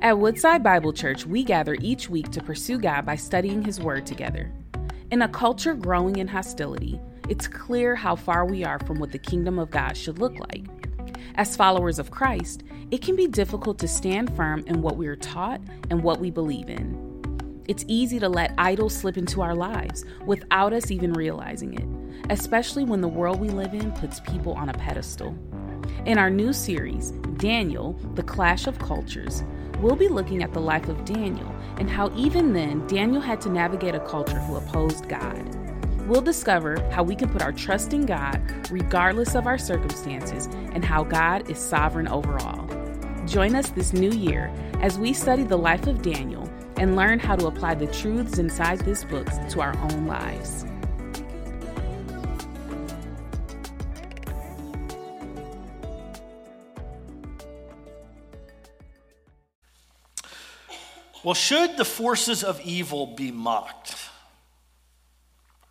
At Woodside Bible Church, we gather each week to pursue God by studying His Word together. In a culture growing in hostility, it's clear how far we are from what the kingdom of God should look like. As followers of Christ, it can be difficult to stand firm in what we are taught and what we believe in. It's easy to let idols slip into our lives without us even realizing it, especially when the world we live in puts people on a pedestal. In our new series, Daniel, The Clash of Cultures, we'll be looking at the life of Daniel and how even then Daniel had to navigate a culture who opposed God. We'll discover how we can put our trust in God regardless of our circumstances and how God is sovereign over all. Join us this new year as we study the life of Daniel and learn how to apply the truths inside this book to our own lives. Well, should the forces of evil be mocked?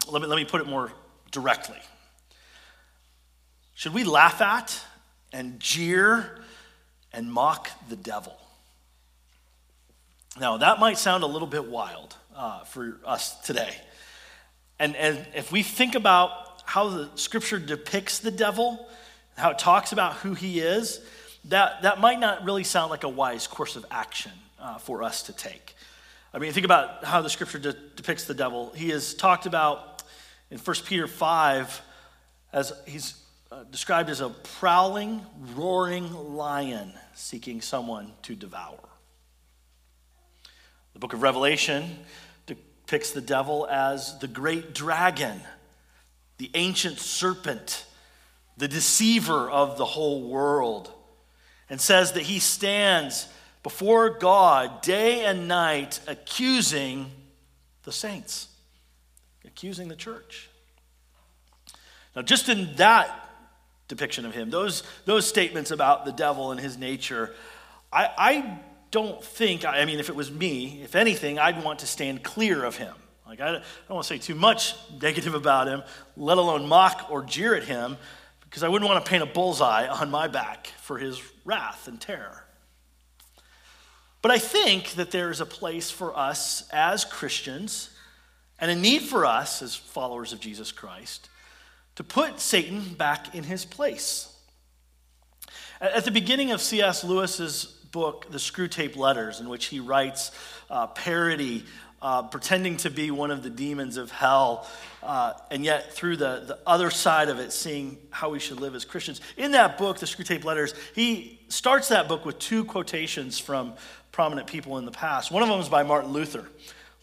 Let me, let me put it more directly. Should we laugh at and jeer and mock the devil? Now, that might sound a little bit wild uh, for us today. And, and if we think about how the scripture depicts the devil, how it talks about who he is, that, that might not really sound like a wise course of action uh, for us to take. I mean, think about how the scripture de- depicts the devil. He is talked about in 1 Peter 5 as he's uh, described as a prowling, roaring lion seeking someone to devour. The book of Revelation depicts the devil as the great dragon, the ancient serpent, the deceiver of the whole world, and says that he stands before God day and night, accusing the saints, accusing the church. Now, just in that depiction of him, those, those statements about the devil and his nature, I, I don't think, I mean, if it was me, if anything, I'd want to stand clear of him. Like, I don't want to say too much negative about him, let alone mock or jeer at him, because I wouldn't want to paint a bullseye on my back for his wrath and terror. But I think that there's a place for us as Christians and a need for us as followers of Jesus Christ to put Satan back in his place. At the beginning of C.S. Lewis's book, The Screwtape Letters, in which he writes uh, parody, uh, pretending to be one of the demons of hell, uh, and yet through the, the other side of it, seeing how we should live as Christians. In that book, The Screwtape Letters, he starts that book with two quotations from prominent people in the past. One of them is by Martin Luther.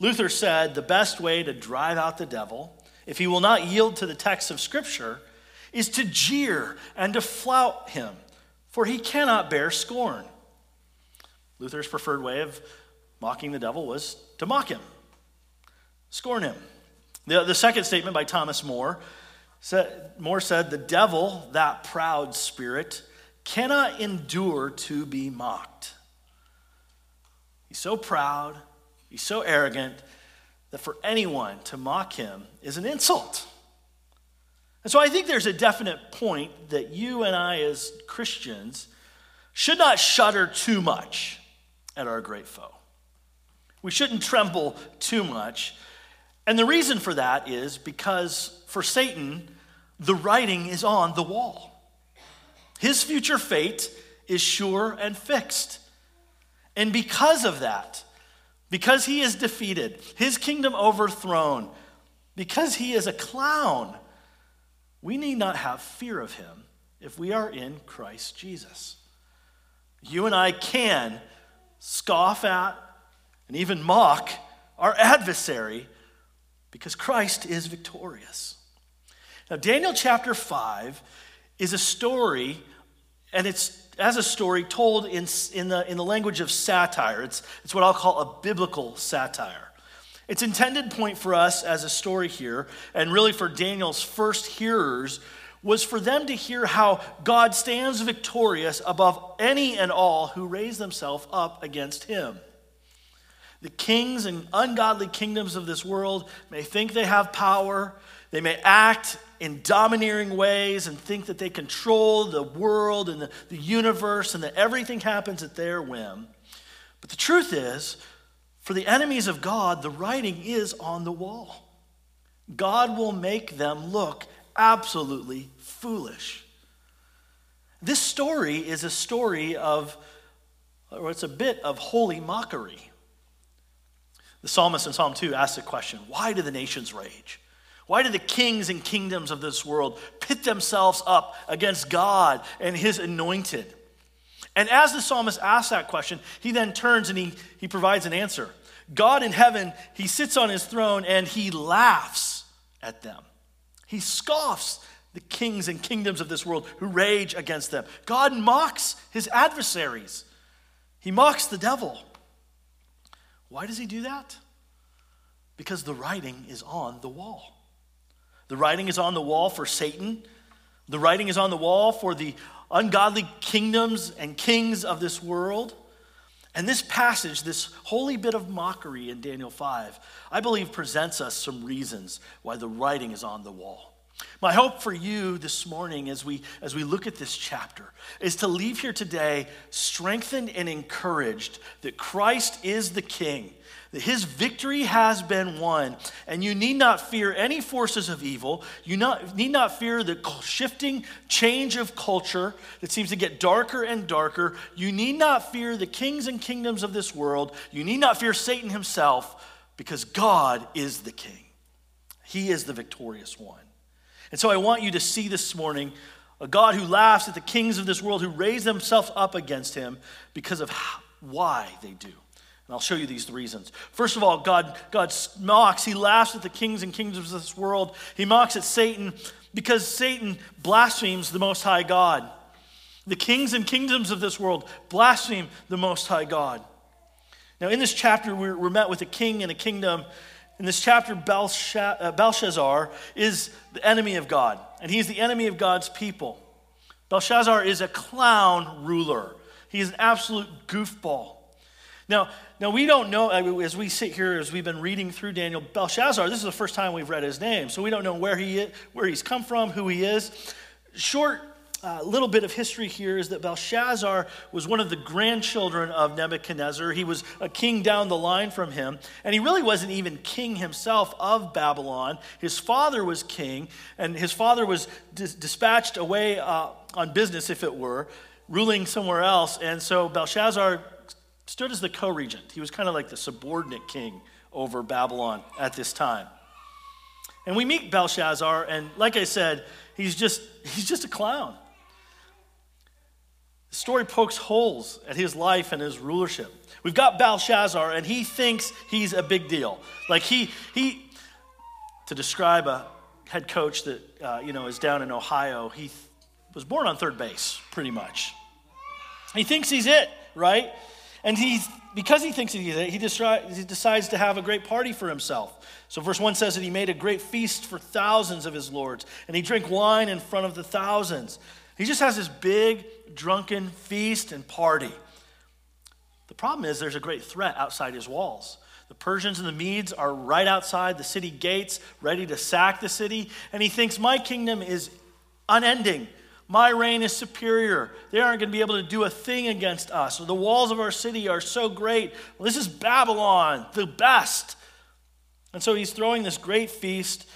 Luther said, The best way to drive out the devil, if he will not yield to the text of Scripture, is to jeer and to flout him, for he cannot bear scorn. Luther's preferred way of mocking the devil was to mock him, scorn him. The, the second statement by Thomas More said, More said, The devil, that proud spirit, cannot endure to be mocked. He's so proud, he's so arrogant that for anyone to mock him is an insult. And so I think there's a definite point that you and I, as Christians, should not shudder too much at our great foe. We shouldn't tremble too much. And the reason for that is because for Satan, the writing is on the wall. His future fate is sure and fixed. And because of that, because he is defeated, his kingdom overthrown, because he is a clown, we need not have fear of him if we are in Christ Jesus. You and I can scoff at and even mock our adversary because Christ is victorious. Now, Daniel chapter 5 is a story, and it's as a story told in, in, the, in the language of satire. It's, it's what I'll call a biblical satire. Its intended point for us as a story here, and really for Daniel's first hearers, was for them to hear how God stands victorious above any and all who raise themselves up against him. The kings and ungodly kingdoms of this world may think they have power, they may act in domineering ways and think that they control the world and the, the universe and that everything happens at their whim. But the truth is, for the enemies of God, the writing is on the wall. God will make them look absolutely foolish. This story is a story of, or it's a bit of holy mockery. The psalmist in Psalm 2 asks the question why do the nations rage? Why do the kings and kingdoms of this world pit themselves up against God and his anointed? And as the psalmist asks that question, he then turns and he, he provides an answer. God in heaven, he sits on his throne and he laughs at them. He scoffs the kings and kingdoms of this world who rage against them. God mocks his adversaries, he mocks the devil. Why does he do that? Because the writing is on the wall. The writing is on the wall for Satan. The writing is on the wall for the ungodly kingdoms and kings of this world. And this passage, this holy bit of mockery in Daniel 5, I believe presents us some reasons why the writing is on the wall. My hope for you this morning as we, as we look at this chapter is to leave here today strengthened and encouraged that Christ is the King that his victory has been won, and you need not fear any forces of evil. You not, need not fear the shifting change of culture that seems to get darker and darker. You need not fear the kings and kingdoms of this world. You need not fear Satan himself, because God is the king. He is the victorious one. And so I want you to see this morning a God who laughs at the kings of this world who raise themselves up against him because of how, why they do. And I'll show you these reasons. First of all, God, God mocks, he laughs at the kings and kingdoms of this world. He mocks at Satan because Satan blasphemes the Most High God. The kings and kingdoms of this world blaspheme the Most High God. Now, in this chapter, we're, we're met with a king and a kingdom. In this chapter, uh, Belshazzar is the enemy of God, and he's the enemy of God's people. Belshazzar is a clown ruler, he is an absolute goofball. Now, now we don't know, as we sit here, as we've been reading through Daniel, Belshazzar, this is the first time we've read his name, so we don't know where, he is, where he's come from, who he is. Short uh, little bit of history here is that Belshazzar was one of the grandchildren of Nebuchadnezzar. He was a king down the line from him, and he really wasn't even king himself of Babylon. His father was king, and his father was dis- dispatched away uh, on business, if it were, ruling somewhere else. And so Belshazzar stood as the co regent. He was kind of like the subordinate king over Babylon at this time. And we meet Belshazzar, and like I said, he's just, he's just a clown. The story pokes holes at his life and his rulership. We've got Belshazzar, and he thinks he's a big deal. Like he, he to describe a head coach that uh, you know is down in Ohio, he th- was born on third base, pretty much. He thinks he's it, right? And he's, because he thinks he's it, he, he decides to have a great party for himself. So, verse 1 says that he made a great feast for thousands of his lords, and he drank wine in front of the thousands. He just has this big, drunken feast and party. The problem is there's a great threat outside his walls. The Persians and the Medes are right outside the city gates, ready to sack the city, and he thinks, My kingdom is unending. My reign is superior. They aren't going to be able to do a thing against us. The walls of our city are so great. Well, this is Babylon, the best. And so he's throwing this great feast,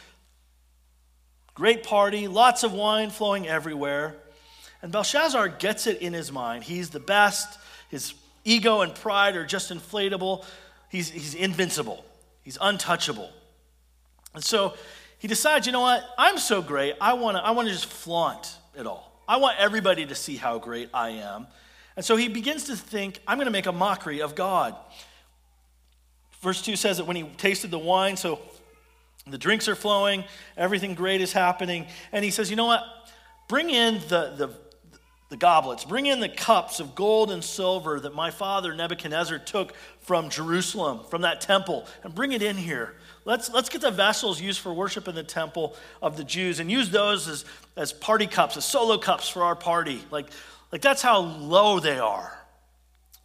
great party, lots of wine flowing everywhere. And Belshazzar gets it in his mind. He's the best. His ego and pride are just inflatable. He's, he's invincible, he's untouchable. And so he decides, you know what? I'm so great. I want to I want to just flaunt it all. I want everybody to see how great I am. And so he begins to think, I'm going to make a mockery of God. Verse 2 says that when he tasted the wine, so the drinks are flowing, everything great is happening. And he says, You know what? Bring in the, the, the goblets, bring in the cups of gold and silver that my father Nebuchadnezzar took from Jerusalem, from that temple, and bring it in here. Let's, let's get the vessels used for worship in the temple of the Jews and use those as, as party cups, as solo cups for our party. Like, like that's how low they are.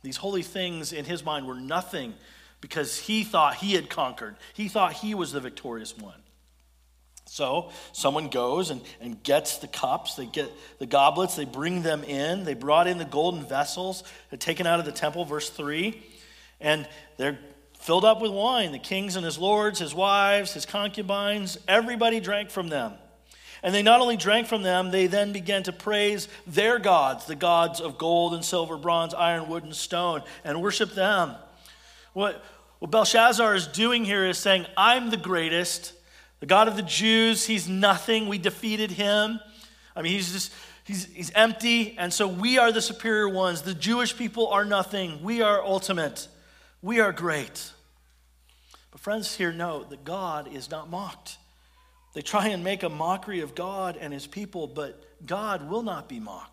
These holy things in his mind were nothing because he thought he had conquered. He thought he was the victorious one. So someone goes and, and gets the cups, they get the goblets, they bring them in. They brought in the golden vessels, taken out of the temple, verse 3. And they're filled up with wine. The kings and his lords, his wives, his concubines, everybody drank from them. And they not only drank from them, they then began to praise their gods, the gods of gold and silver, bronze, iron, wood, and stone, and worship them. What, what Belshazzar is doing here is saying, I'm the greatest. The God of the Jews, he's nothing. We defeated him. I mean, he's just, he's, he's empty. And so we are the superior ones. The Jewish people are nothing. We are ultimate. We are great. But friends here know that God is not mocked. They try and make a mockery of God and his people, but God will not be mocked.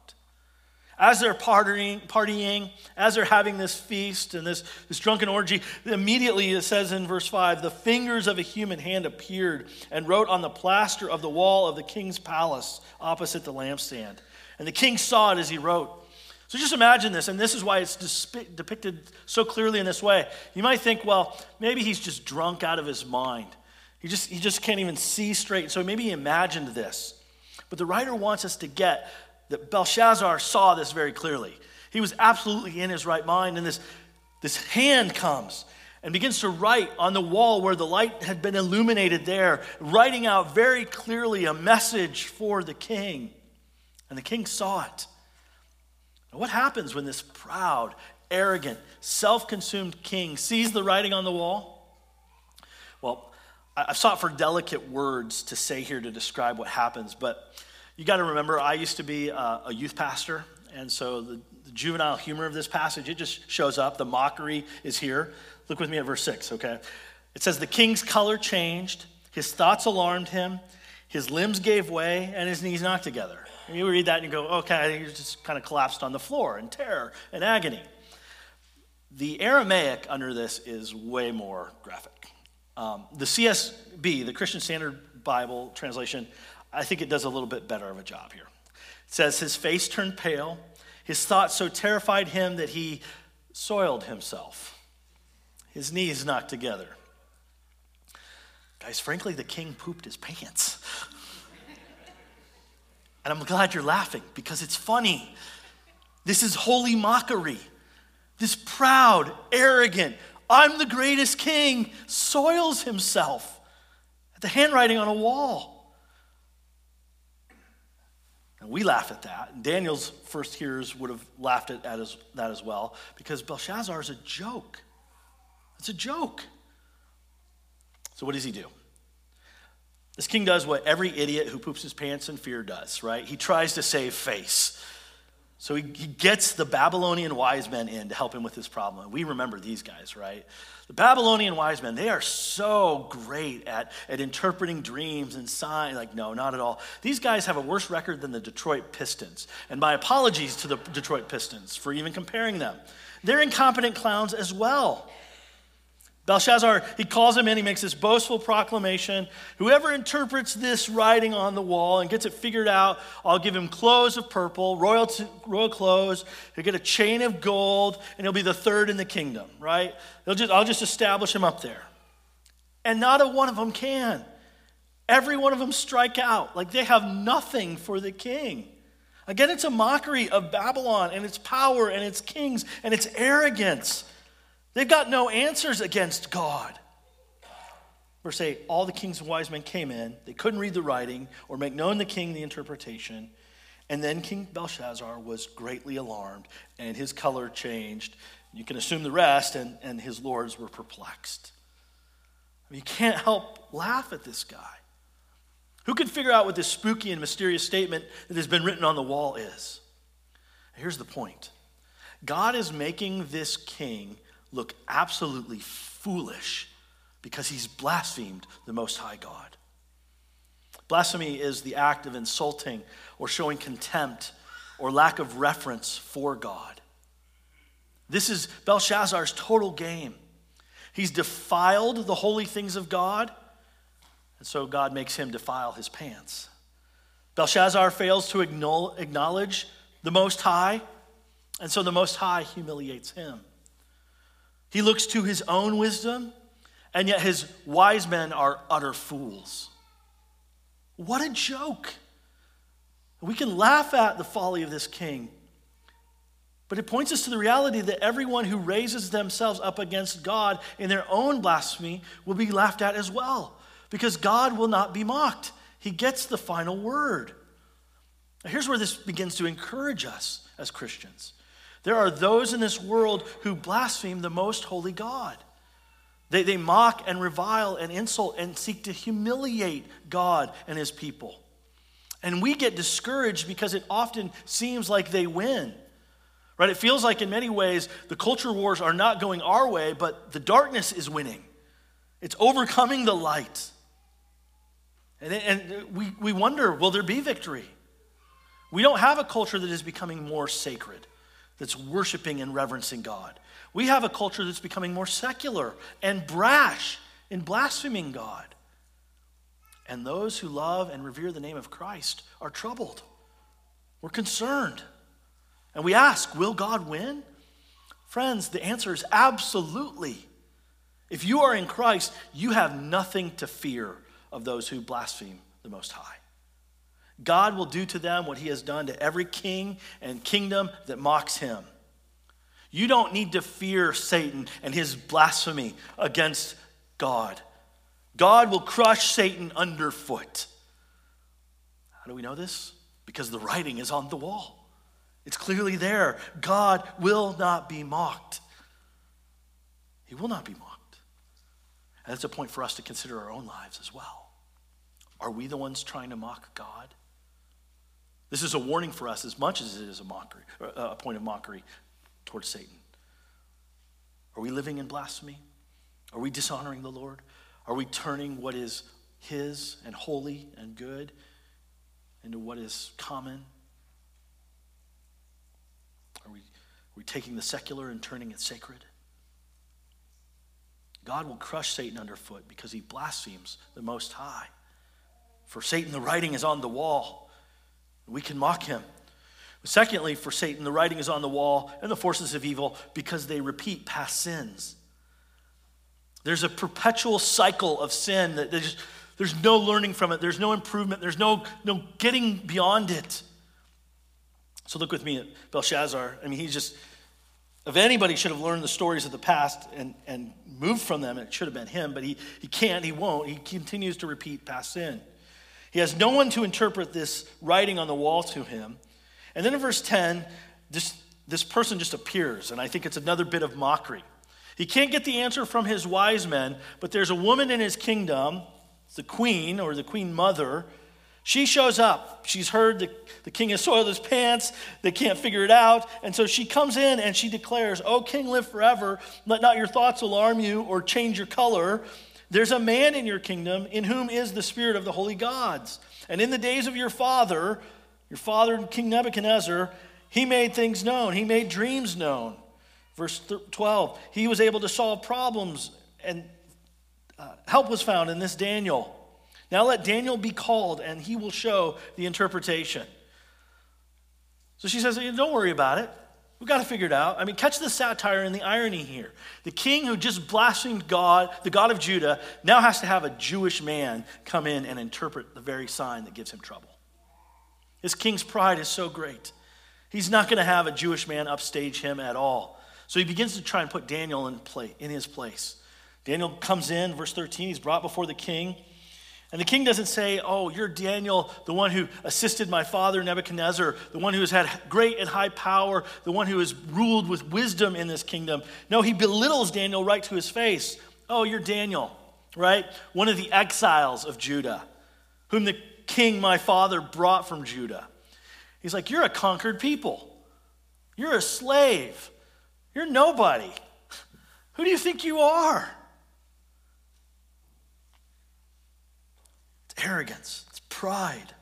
As they're partying, partying, as they're having this feast and this, this drunken orgy, immediately it says in verse 5 the fingers of a human hand appeared and wrote on the plaster of the wall of the king's palace opposite the lampstand. And the king saw it as he wrote. So just imagine this, and this is why it's depicted so clearly in this way. You might think, well, maybe he's just drunk out of his mind. He just, he just can't even see straight. So maybe he imagined this. But the writer wants us to get that Belshazzar saw this very clearly. He was absolutely in his right mind, and this, this hand comes and begins to write on the wall where the light had been illuminated there, writing out very clearly a message for the king. And the king saw it. Now, what happens when this proud, arrogant, self consumed king sees the writing on the wall? Well, I've sought for delicate words to say here to describe what happens, but you got to remember, I used to be a, a youth pastor, and so the, the, juvenile humor of this passage, it just shows up. The mockery is here. Look with me at verse 6, okay? It says, The king's color changed, his thoughts alarmed him, his limbs gave way, and his knees knocked together. And you read that and you go, okay, he just kind of collapsed on the floor in terror and agony. The Aramaic under this is way more graphic. Um, the CSB, the Christian Standard Bible translation, I think it does a little bit better of a job here. It says, His face turned pale, his thoughts so terrified him that he soiled himself, his knees knocked together. Guys, frankly, the king pooped his pants. and I'm glad you're laughing because it's funny. This is holy mockery. This proud, arrogant, I'm the greatest king, soils himself at the handwriting on a wall. And we laugh at that. And Daniel's first hearers would have laughed at that as well because Belshazzar is a joke. It's a joke. So, what does he do? This king does what every idiot who poops his pants in fear does, right? He tries to save face. So he, he gets the Babylonian wise men in to help him with this problem. we remember these guys, right? The Babylonian wise men, they are so great at, at interpreting dreams and signs. Like, no, not at all. These guys have a worse record than the Detroit Pistons. And my apologies to the Detroit Pistons for even comparing them. They're incompetent clowns as well. Belshazzar, he calls him in, he makes this boastful proclamation. Whoever interprets this writing on the wall and gets it figured out, I'll give him clothes of purple, royal, t- royal clothes. He'll get a chain of gold, and he'll be the third in the kingdom, right? Just, I'll just establish him up there. And not a one of them can. Every one of them strike out. Like they have nothing for the king. Again, it's a mockery of Babylon and its power and its kings and its arrogance. They've got no answers against God. Verse 8 All the kings wise men came in. They couldn't read the writing or make known the king the interpretation. And then King Belshazzar was greatly alarmed, and his color changed. You can assume the rest, and, and his lords were perplexed. I mean, you can't help laugh at this guy. Who can figure out what this spooky and mysterious statement that has been written on the wall is? Here's the point God is making this king look absolutely foolish because he's blasphemed the Most High God. Blasphemy is the act of insulting or showing contempt or lack of reference for God. This is Belshazzar's total game. He's defiled the holy things of God, and so God makes him defile his pants. Belshazzar fails to acknowledge the Most High, and so the Most High humiliates him. He looks to his own wisdom, and yet his wise men are utter fools. What a joke. We can laugh at the folly of this king, But it points us to the reality that everyone who raises themselves up against God in their own blasphemy will be laughed at as well, because God will not be mocked. He gets the final word. Now, here's where this begins to encourage us as Christians. There are those in this world who blaspheme the most holy God. They, they mock and revile and insult and seek to humiliate God and his people. And we get discouraged because it often seems like they win. Right? It feels like in many ways the culture wars are not going our way, but the darkness is winning. It's overcoming the light. And, and we, we wonder will there be victory? We don't have a culture that is becoming more sacred, that's worshiping and reverencing God. We have a culture that's becoming more secular and brash in blaspheming God. And those who love and revere the name of Christ are troubled. We're concerned. And we ask, will God win? Friends, the answer is absolutely. If you are in Christ, you have nothing to fear of those who blaspheme the Most High. God will do to them what he has done to every king and kingdom that mocks him. You don't need to fear Satan and his blasphemy against God. God will crush Satan underfoot. How do we know this? Because the writing is on the wall. It's clearly there. God will not be mocked. He will not be mocked. And that's a point for us to consider our own lives as well. Are we the ones trying to mock God? This is a warning for us as much as it is a mockery, uh, a point of mockery towards Satan. Are we living in blasphemy? Are we dishonoring the Lord? Are we turning what is His and holy and good into what is common are we, are we taking the secular and turning it sacred? God will crush Satan underfoot because he blasphemes the Most High. For Satan, the writing is on the wall. We can mock him. Secondly, for Satan, the writing is on the wall and the forces of evil because they repeat past sins. There's a perpetual cycle of sin that there's, there's no learning from it, there's no improvement, there's no, no getting beyond it. So look with me at Belshazzar. I mean, he's just, if anybody should have learned the stories of the past and, and moved from them, it should have been him, but he, he can't, he won't. He continues to repeat past sin. He has no one to interpret this writing on the wall to him. And then in verse 10, this, this person just appears, and I think it's another bit of mockery. He can't get the answer from his wise men, but there's a woman in his kingdom, the queen or the queen mother, she shows up. She's heard the, the king has soiled his pants. They can't figure it out. And so she comes in and she declares, O king, live forever. Let not your thoughts alarm you or change your color. There's a man in your kingdom in whom is the spirit of the holy gods. And in the days of your father, your father, King Nebuchadnezzar, he made things known, he made dreams known. Verse 12, he was able to solve problems, and uh, help was found in this Daniel. Now let Daniel be called, and he will show the interpretation. So she says, Don't worry about it. We've got to figure it out. I mean, catch the satire and the irony here. The king who just blasphemed God, the God of Judah, now has to have a Jewish man come in and interpret the very sign that gives him trouble. His king's pride is so great. He's not going to have a Jewish man upstage him at all. So he begins to try and put Daniel in, play, in his place. Daniel comes in, verse 13, he's brought before the king. And the king doesn't say, Oh, you're Daniel, the one who assisted my father Nebuchadnezzar, the one who has had great and high power, the one who has ruled with wisdom in this kingdom. No, he belittles Daniel right to his face. Oh, you're Daniel, right? One of the exiles of Judah, whom the king, my father, brought from Judah. He's like, You're a conquered people. You're a slave. You're nobody. Who do you think you are? Arrogance, it's pride.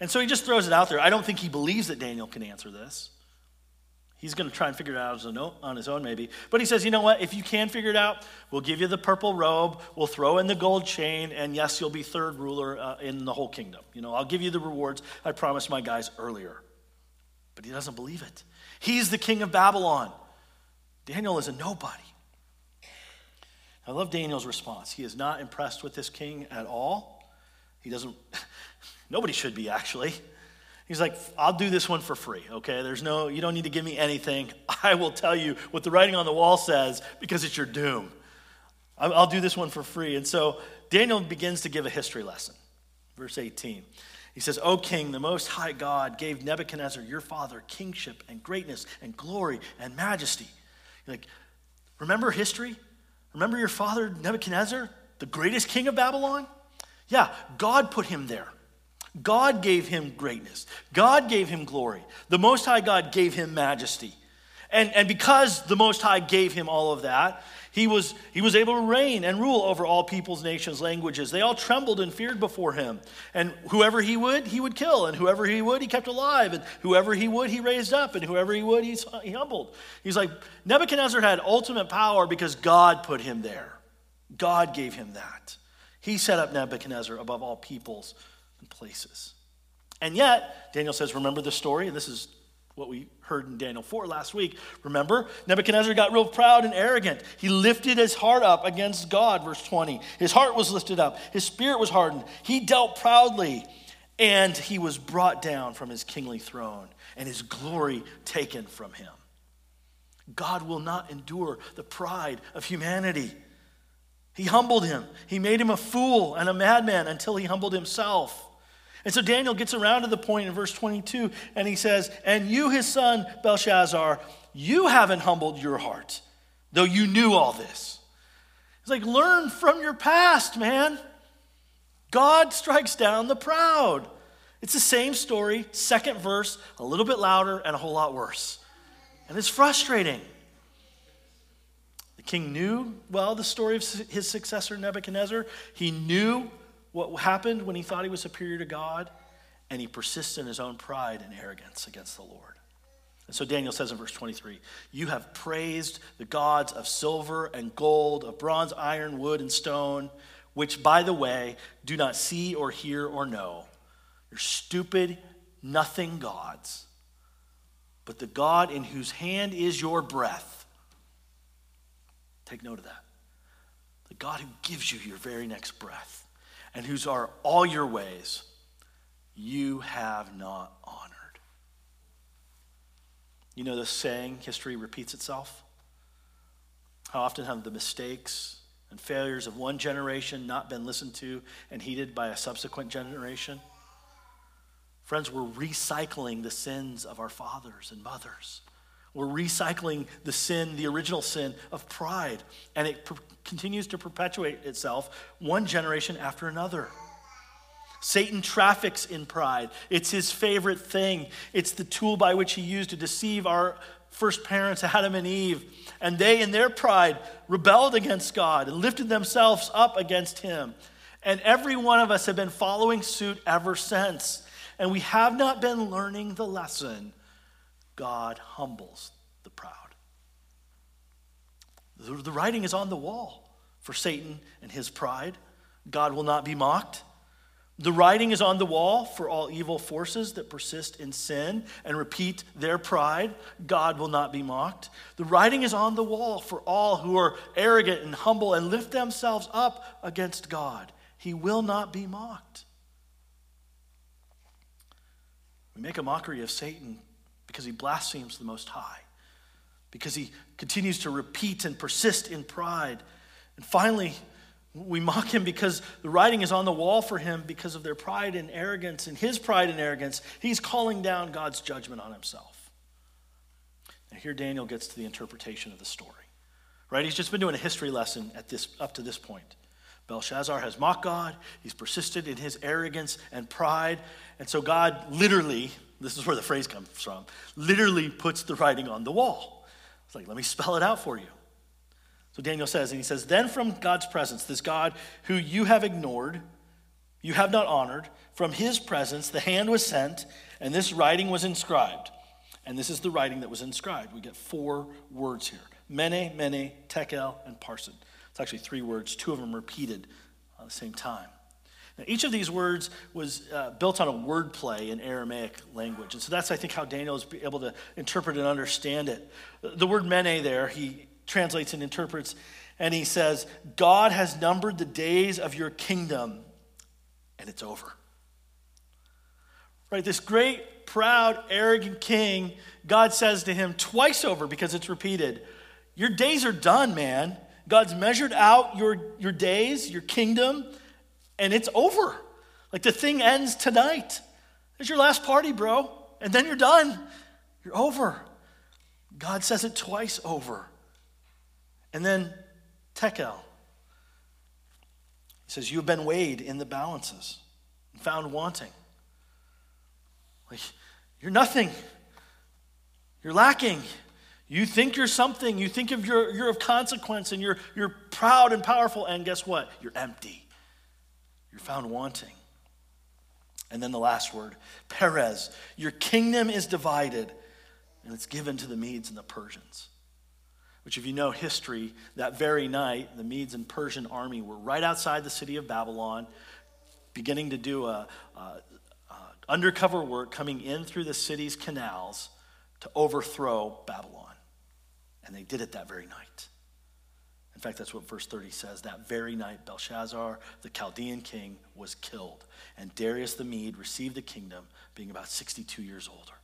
And so he just throws it out there. I don't think he believes that Daniel can answer this. He's going to try and figure it out on his own, maybe. But he says, you know what? If you can figure it out, we'll give you the purple robe, we'll throw in the gold chain, and yes, you'll be third ruler uh, in the whole kingdom. You know, I'll give you the rewards I promised my guys earlier. But he doesn't believe it. He's the king of Babylon. Daniel is a nobody. I love Daniel's response. He is not impressed with this king at all. He doesn't, nobody should be actually. He's like, I'll do this one for free, okay? There's no, you don't need to give me anything. I will tell you what the writing on the wall says because it's your doom. I'll do this one for free. And so Daniel begins to give a history lesson. Verse 18. He says, O king, the most high God gave Nebuchadnezzar, your father, kingship and greatness and glory and majesty. You're like, remember history? Remember your father, Nebuchadnezzar, the greatest king of Babylon? Yeah, God put him there. God gave him greatness. God gave him glory. The Most High God gave him majesty. And, and because the Most High gave him all of that, he was, he was able to reign and rule over all peoples, nations, languages. They all trembled and feared before him. And whoever he would, he would kill. And whoever he would, he kept alive. And whoever he would, he raised up. And whoever he would, he, he humbled. He's like, Nebuchadnezzar had ultimate power because God put him there. God gave him that. He set up Nebuchadnezzar above all peoples and places. And yet, Daniel says, remember the story? And this is what we heard in Daniel 4 last week. Remember, Nebuchadnezzar got real proud and arrogant. He lifted his heart up against God, verse 20. His heart was lifted up, his spirit was hardened. He dealt proudly, and he was brought down from his kingly throne, and his glory taken from him. God will not endure the pride of humanity. He humbled him. He made him a fool and a madman until he humbled himself. And so Daniel gets around to the point in verse 22 and he says, And you, his son Belshazzar, you haven't humbled your heart, though you knew all this. It's like, learn from your past, man. God strikes down the proud. It's the same story, second verse, a little bit louder and a whole lot worse. And it's frustrating The king knew well the story of his successor Nebuchadnezzar. He knew what happened when he thought he was superior to God, and he persists in his own pride and arrogance against the Lord. And so Daniel says in verse 23 You have praised the gods of silver and gold, of bronze, iron, wood, and stone, which, by the way, do not see or hear or know. You're stupid, nothing gods. But the God in whose hand is your breath Take note of that. The God who gives you your very next breath and whose are all your ways, you have not honored. You know the saying, history repeats itself? How often have the mistakes and failures of one generation not been listened to and heeded by a subsequent generation? Friends, we're recycling the sins of our fathers and mothers. We're recycling the sin, the original sin of pride, and it continues to perpetuate itself one generation after another. Satan traffics in pride. It's his favorite thing. It's the tool by which he used to deceive our first parents, Adam and Eve. And they, in their pride, rebelled against God and lifted themselves up against him. And every one of us have been following suit ever since. And we have not been learning the lesson God humbles the proud. The, writing is on the wall for Satan and his pride. God will not be mocked. The writing is on the wall for all evil forces that persist in sin and repeat their pride. God will not be mocked. The writing is on the wall for all who are arrogant and humble and lift themselves up against God. He will not be mocked. We make a mockery of Satan because he blasphemes the Most High, because he continues to repeat and persist in pride. And finally, we mock him because the writing is on the wall for him because of their pride and arrogance. And his pride and arrogance, he's calling down God's judgment on himself. And here Daniel gets to the interpretation of the story. Right? He's just been doing a history lesson at this, up to this point. Belshazzar has mocked God. He's persisted in his arrogance and pride. And so God literally this is where the phrase comes from, literally puts the writing on the wall. It's like, let me spell it out for you. So Daniel says, and he says, Then from God's presence, this God who you have ignored, you have not honored, from his presence the hand was sent, and this writing was inscribed. And this is the writing that was inscribed. We get four words here Mene, Mene, Tekel, and Parsin. It's actually three words, two of them repeated at the same time. Now, each of these words was uh, built on a word play in Aramaic language. And so that's, I think, how Daniel is able to interpret and understand it. The word mene there, he translates and interprets, and he says, God has numbered the days of your kingdom, and it's over. Right? This great proud, arrogant king, God says to him twice over because it's repeated, Your days are done, man. God's measured out your, your days, your kingdom, and it's over. Like the thing ends tonight. It's your last party, bro. And then you're done. You're over. God says it twice over. And then Tekel. He says, You have been weighed in the balances and found wanting. Like, you're nothing. You're lacking. You think you're something. You think of you're, you're of consequence and you're, you're proud and powerful. And guess what? You're empty. You're found wanting. And then the last word, Peres, Your kingdom is divided and it's given to the Medes and the Persians. Which, if you know history, that very night, the Medes and Persian army were right outside the city of Babylon, beginning to do a, a, a undercover work coming in through the city's canals to overthrow Babylon. And they did it that very night. Fact, that's what verse 30 says. That very night, Belshazzar, the Chaldean king, was killed, and Darius the Mede received the kingdom, being about 62 years older.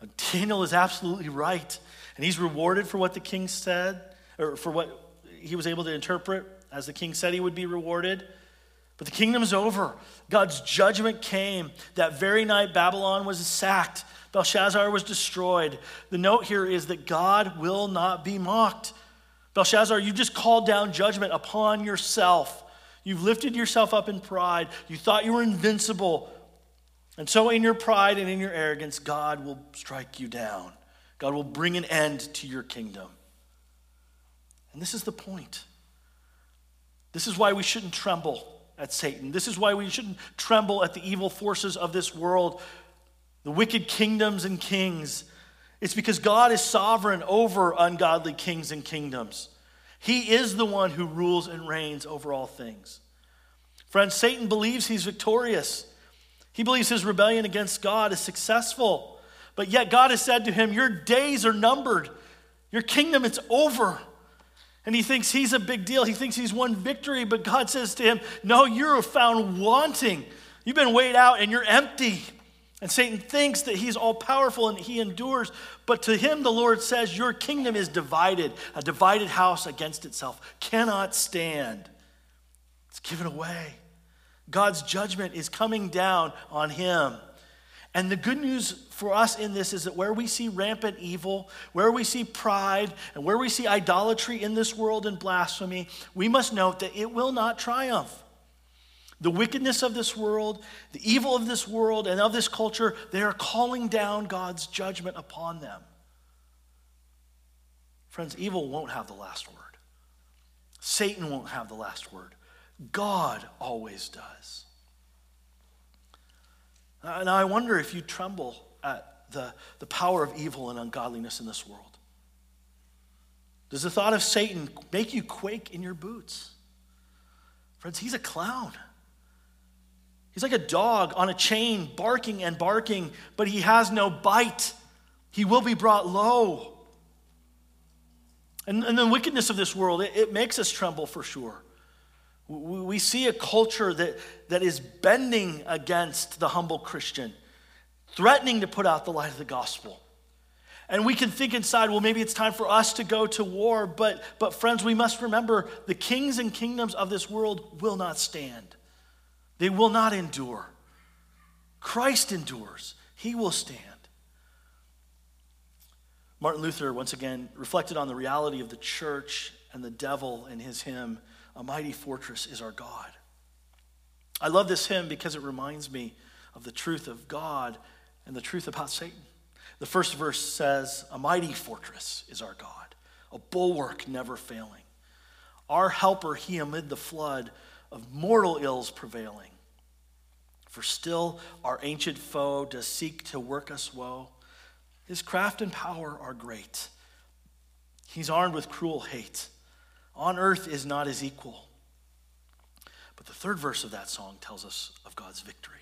Now, Daniel is absolutely right, and he's rewarded for what the king said, or for what he was able to interpret, as the king said he would be rewarded. But the kingdom's over. God's judgment came. That very night, Babylon was sacked. Belshazzar was destroyed. The note here is that God will not be mocked. Belshazzar, you just called down judgment upon yourself. You've lifted yourself up in pride. You thought you were invincible. And so, in your pride and in your arrogance, God will strike you down. God will bring an end to your kingdom. And this is the point. This is why we shouldn't tremble at Satan. This is why we shouldn't tremble at the evil forces of this world, the wicked kingdoms and kings. It's because God is sovereign over ungodly kings and kingdoms. He is the one who rules and reigns over all things. Friends, Satan believes he's victorious. He believes his rebellion against God is successful. But yet God has said to him, Your days are numbered. Your kingdom, it's over. And he thinks he's a big deal. He thinks he's won victory. But God says to him, No, you're found wanting. You've been weighed out and you're empty. And Satan thinks that he's all powerful and he endures, but to him the Lord says, Your kingdom is divided. A divided house against itself cannot stand. It's given away. God's judgment is coming down on him. And the good news for us in this is that where we see rampant evil, where we see pride, and where we see idolatry in this world and blasphemy, we must note that it will not triumph. The wickedness of this world, the evil of this world, and of this culture, they are calling down God's judgment upon them. Friends, evil won't have the last word. Satan won't have the last word. God always does. Now, I wonder if you tremble at the, the power of evil and ungodliness in this world. Does the thought of Satan make you quake in your boots? Friends, he's a clown. He's like a dog on a chain, barking and barking, but he has no bite. He will be brought low. And, and the wickedness of this world, it, it makes us tremble for sure. We, we see a culture that, that is bending against the humble Christian, threatening to put out the light of the gospel. And we can think inside, well, maybe it's time for us to go to war. But, but friends, we must remember the kings and kingdoms of this world will not stand. They will not endure. Christ endures, He will stand. Martin Luther, once again, reflected on the reality of the church and the devil in his hymn, A Mighty Fortress is Our God. I love this hymn because it reminds me of the truth of God and the truth about Satan. The first verse says, A mighty fortress is our God, a bulwark never failing. Our helper, he amid the flood of mortal ills prevailing. For still our ancient foe does seek to work us woe. His craft and power are great. He's armed with cruel hate. On earth is not his equal. But the third verse of that song tells us of God's victory.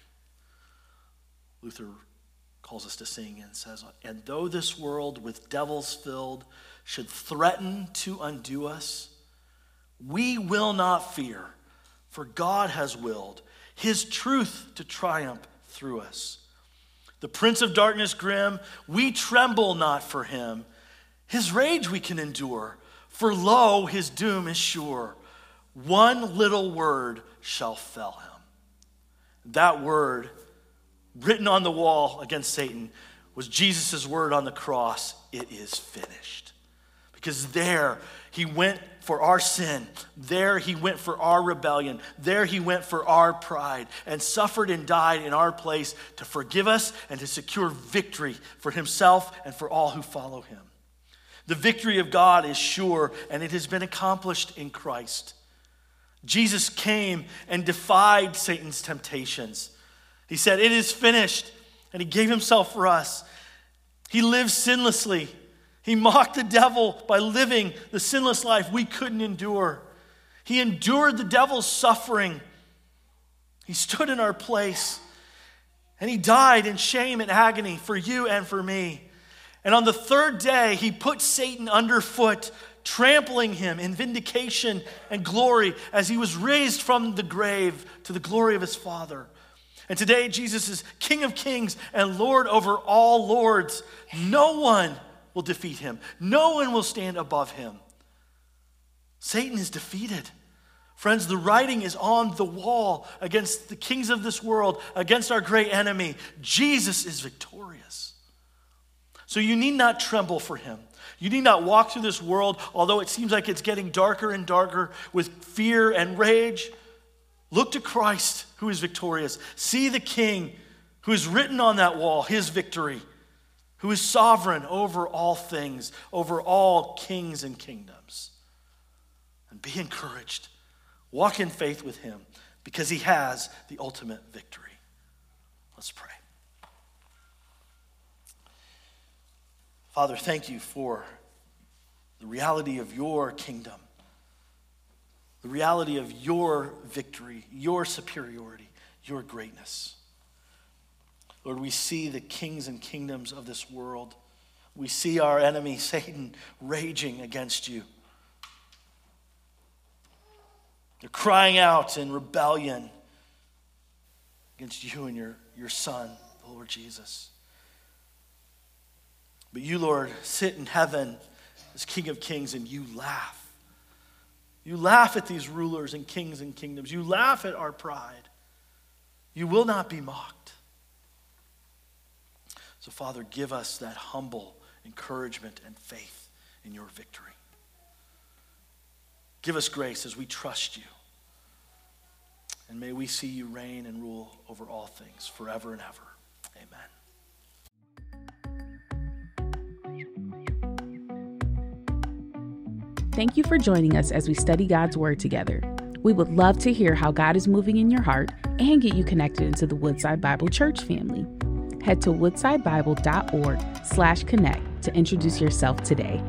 Luther calls us to sing and says, And though this world with devils filled should threaten to undo us, we will not fear, for God has willed his truth to triumph through us. The prince of darkness grim, we tremble not for him. His rage we can endure, for lo, his doom is sure. One little word shall fell him. That word, written on the wall against Satan, was Jesus' word on the cross it is finished. Because there he went for our sin. There he went for our rebellion. There he went for our pride and suffered and died in our place to forgive us and to secure victory for himself and for all who follow him. The victory of God is sure and it has been accomplished in Christ. Jesus came and defied Satan's temptations. He said, It is finished. And he gave himself for us. He lived sinlessly. He mocked the devil by living the sinless life we couldn't endure. He endured the devil's suffering. He stood in our place. And he died in shame and agony for you and for me. And on the third day, he put Satan underfoot, trampling him in vindication and glory as he was raised from the grave to the glory of his Father. And today, Jesus is King of kings and Lord over all lords. No one will defeat him, no one will stand above him. Satan is defeated. Friends, the writing is on the wall against the kings of this world, against our great enemy. Jesus is victorious. So you need not tremble for him. You need not walk through this world, although it seems like it's getting darker and darker with fear and rage. Look to Christ, who is victorious. See the King who is written on that wall, his victory who is sovereign over all things, over all kings and kingdoms. And be encouraged. Walk in faith with him because he has the ultimate victory. Let's pray. Father, thank you for the reality of your kingdom, the reality of your victory, your superiority, your greatness. Lord, we see the kings and kingdoms of this world. We see our enemy, Satan, raging against you. They're crying out in rebellion against you and your, your Son, the Lord Jesus. But you, Lord, sit in heaven as King of Kings and you laugh. You laugh at these rulers and kings and kingdoms. You laugh at our pride. You will not be mocked. So, Father, give us that humble encouragement and faith in your victory. Give us grace as we trust you. And may we see you reign and rule over all things forever and ever. Amen. Thank you for joining us as we study God's Word together. We would love to hear how God is moving in your heart and get you connected into the Woodside Bible Church family head to woodsidebible.org slash connect to introduce yourself today.